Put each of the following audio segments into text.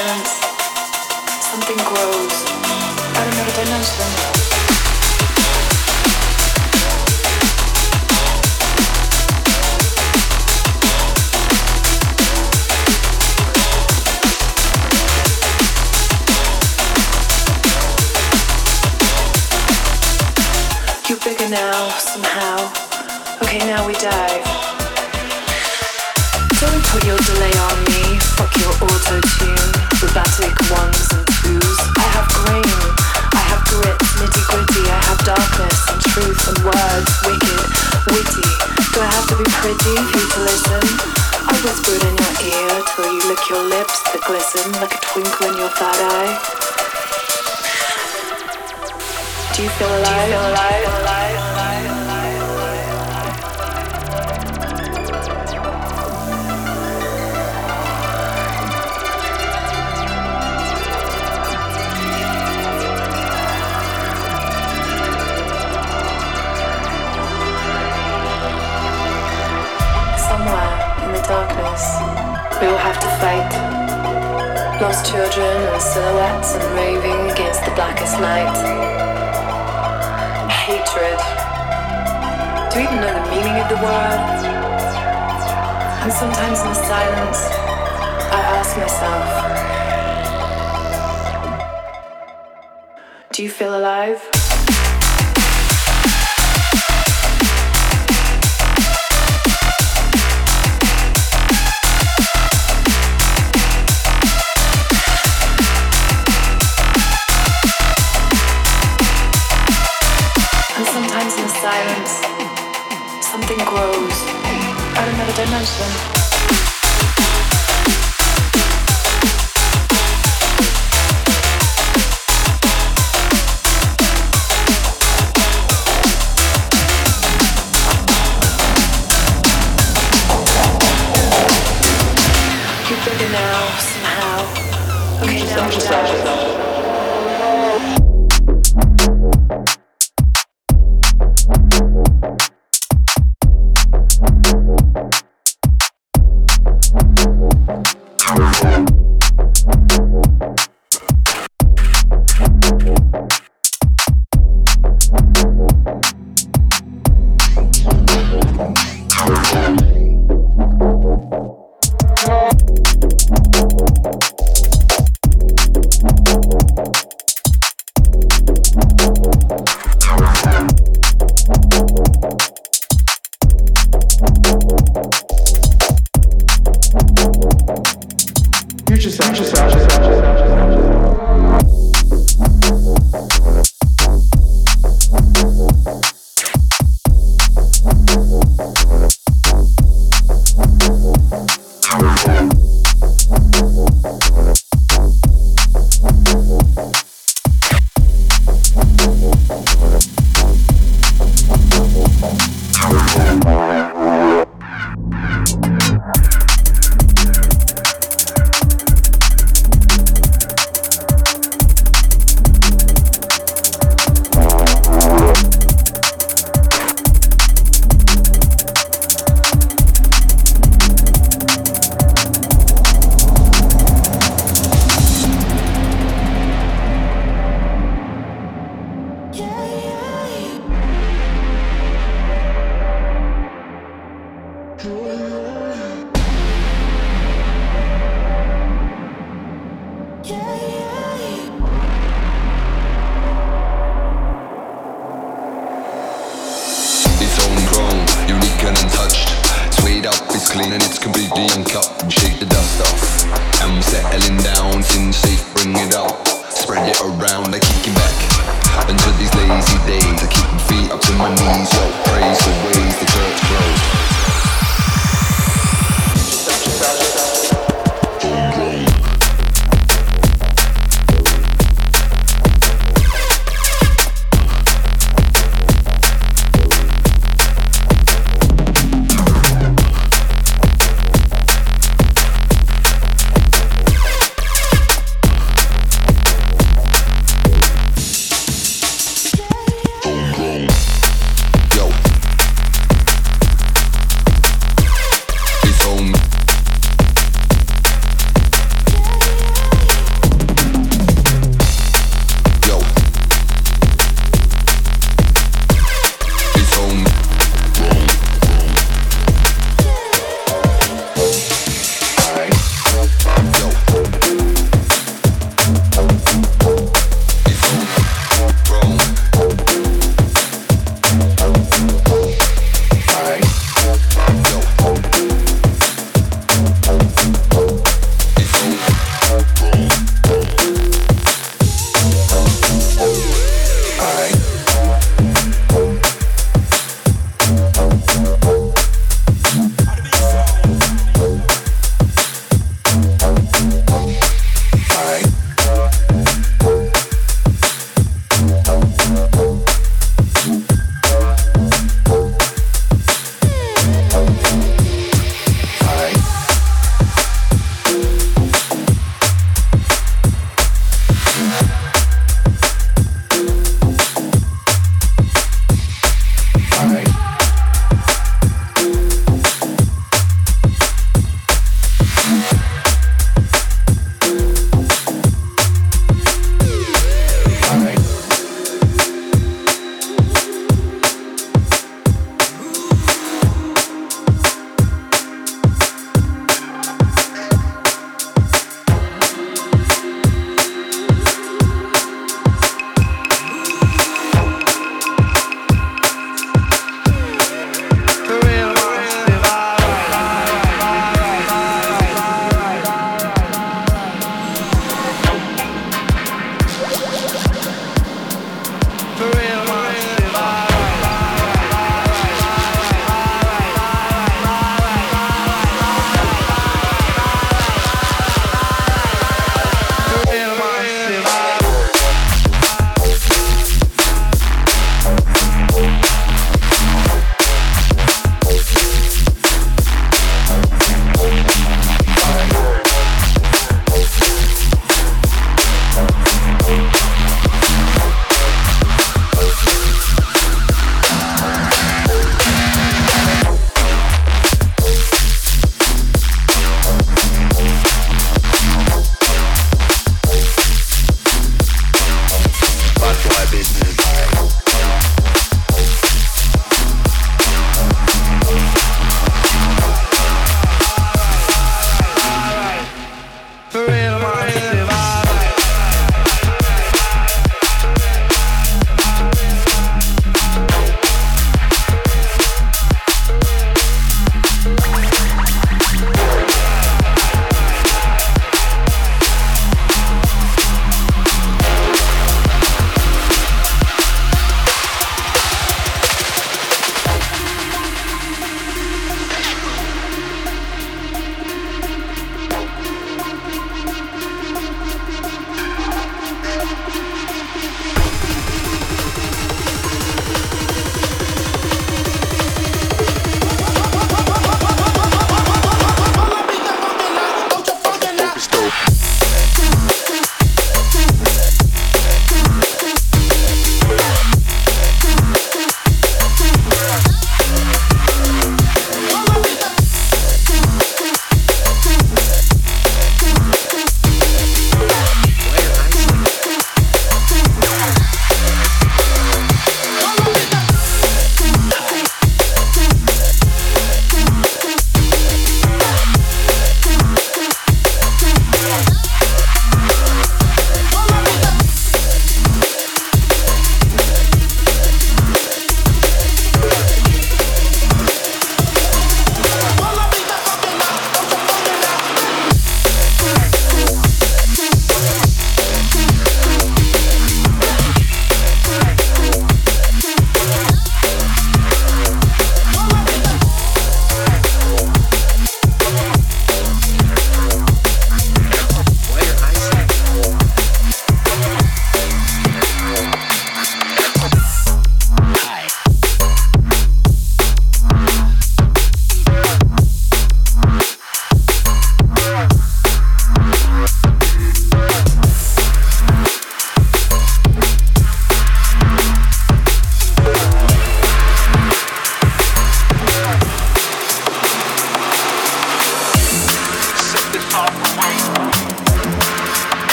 silence, something grows out of another dimension. Pretty for you to listen? I whispered in your ear till you lick your lips that glisten like a twinkle in your third eye. Do you feel alive? Do you feel alive? alive? alive? We will have to fight. Lost children and silhouettes and raving against the blackest night. Hatred. Do you even know the meaning of the word? And sometimes in the silence, I ask myself, do you feel alive? Of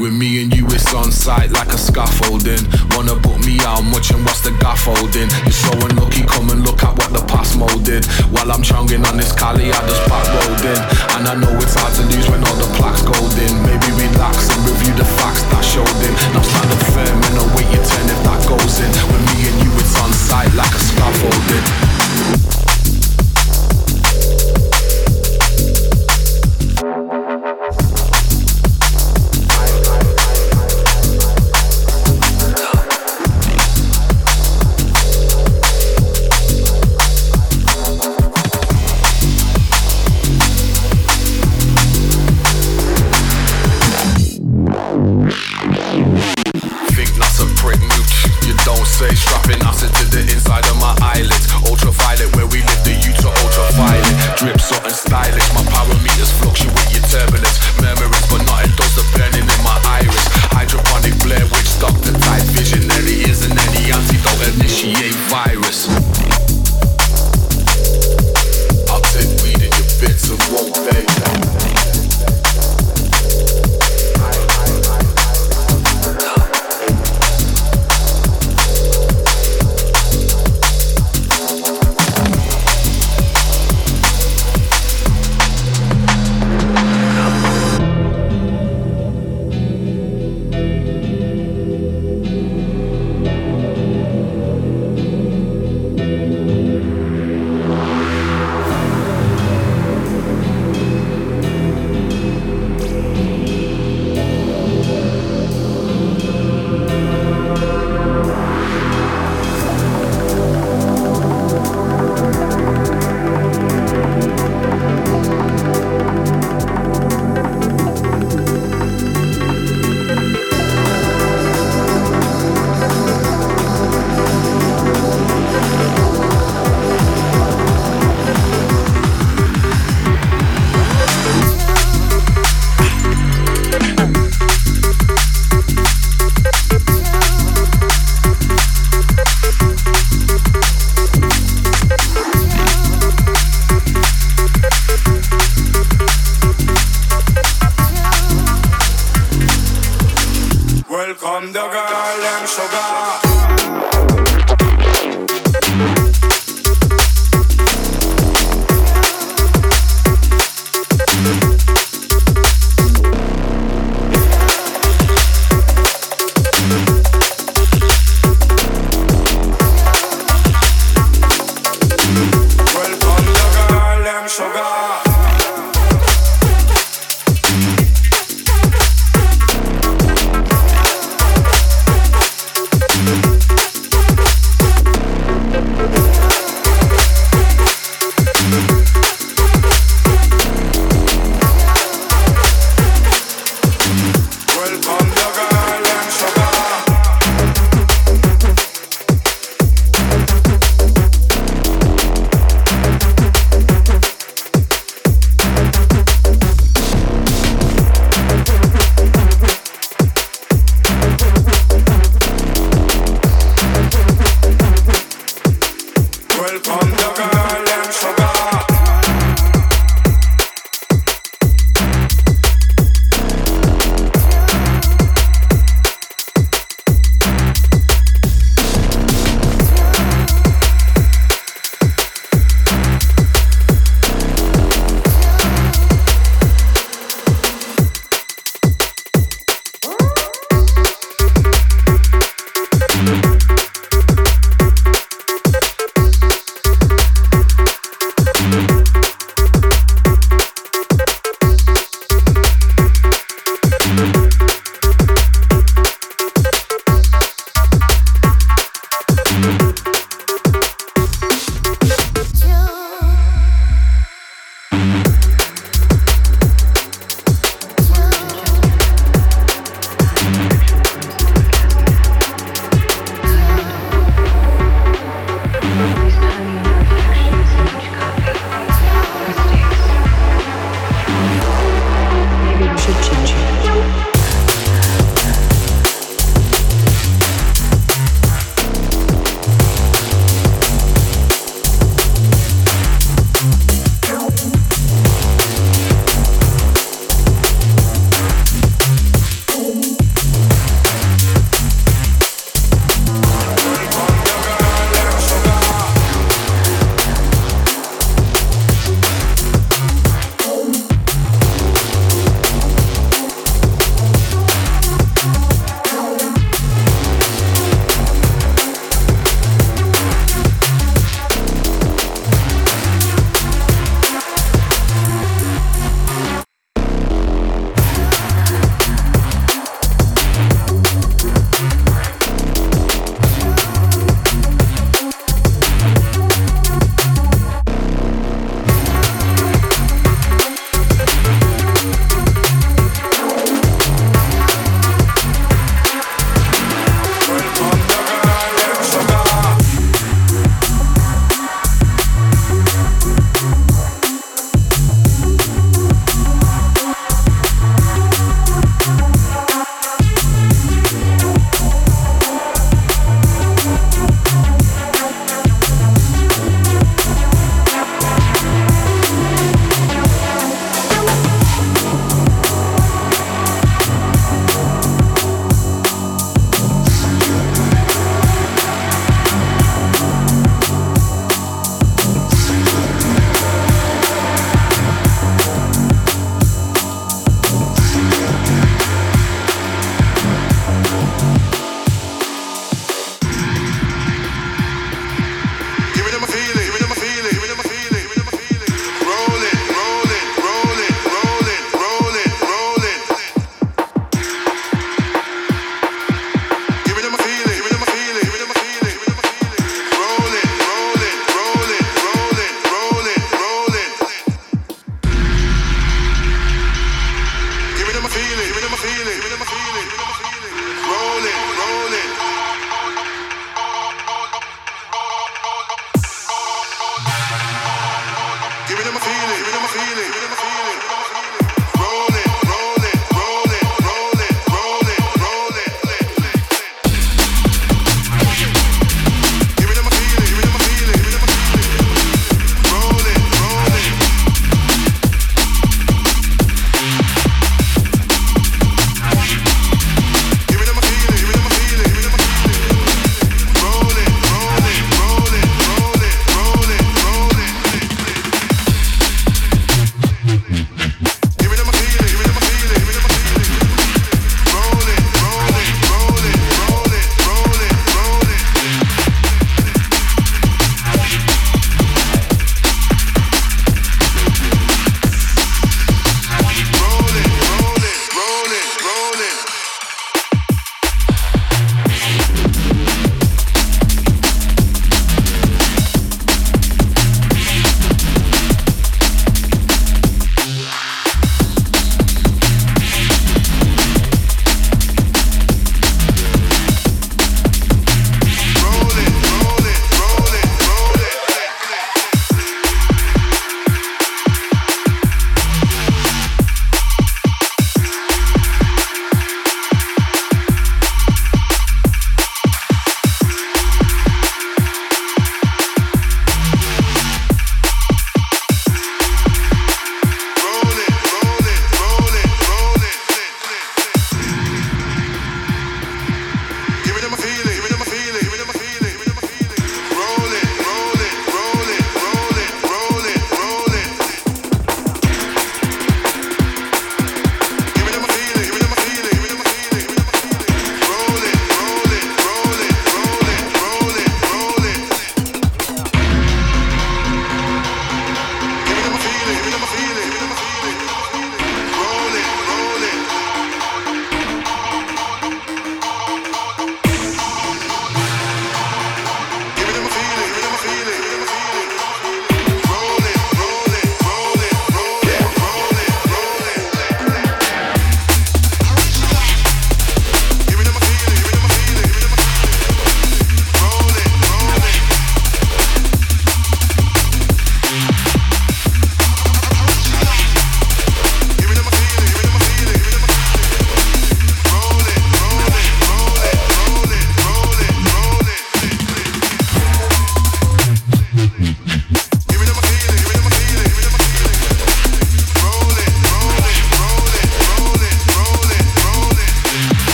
With me and you, it's on site like a scaffolding. Wanna book me out much and what's the scaffolding? You're so unlucky, come and look at what the past molded. While I'm chunging on this Cali, I just back rolled in. And I know it's hard to lose when all the plaques golden. Maybe relax and review the facts that showed in. Now stand up firm and await your turn if that goes in. With me and you, it's on site like a scaffolding.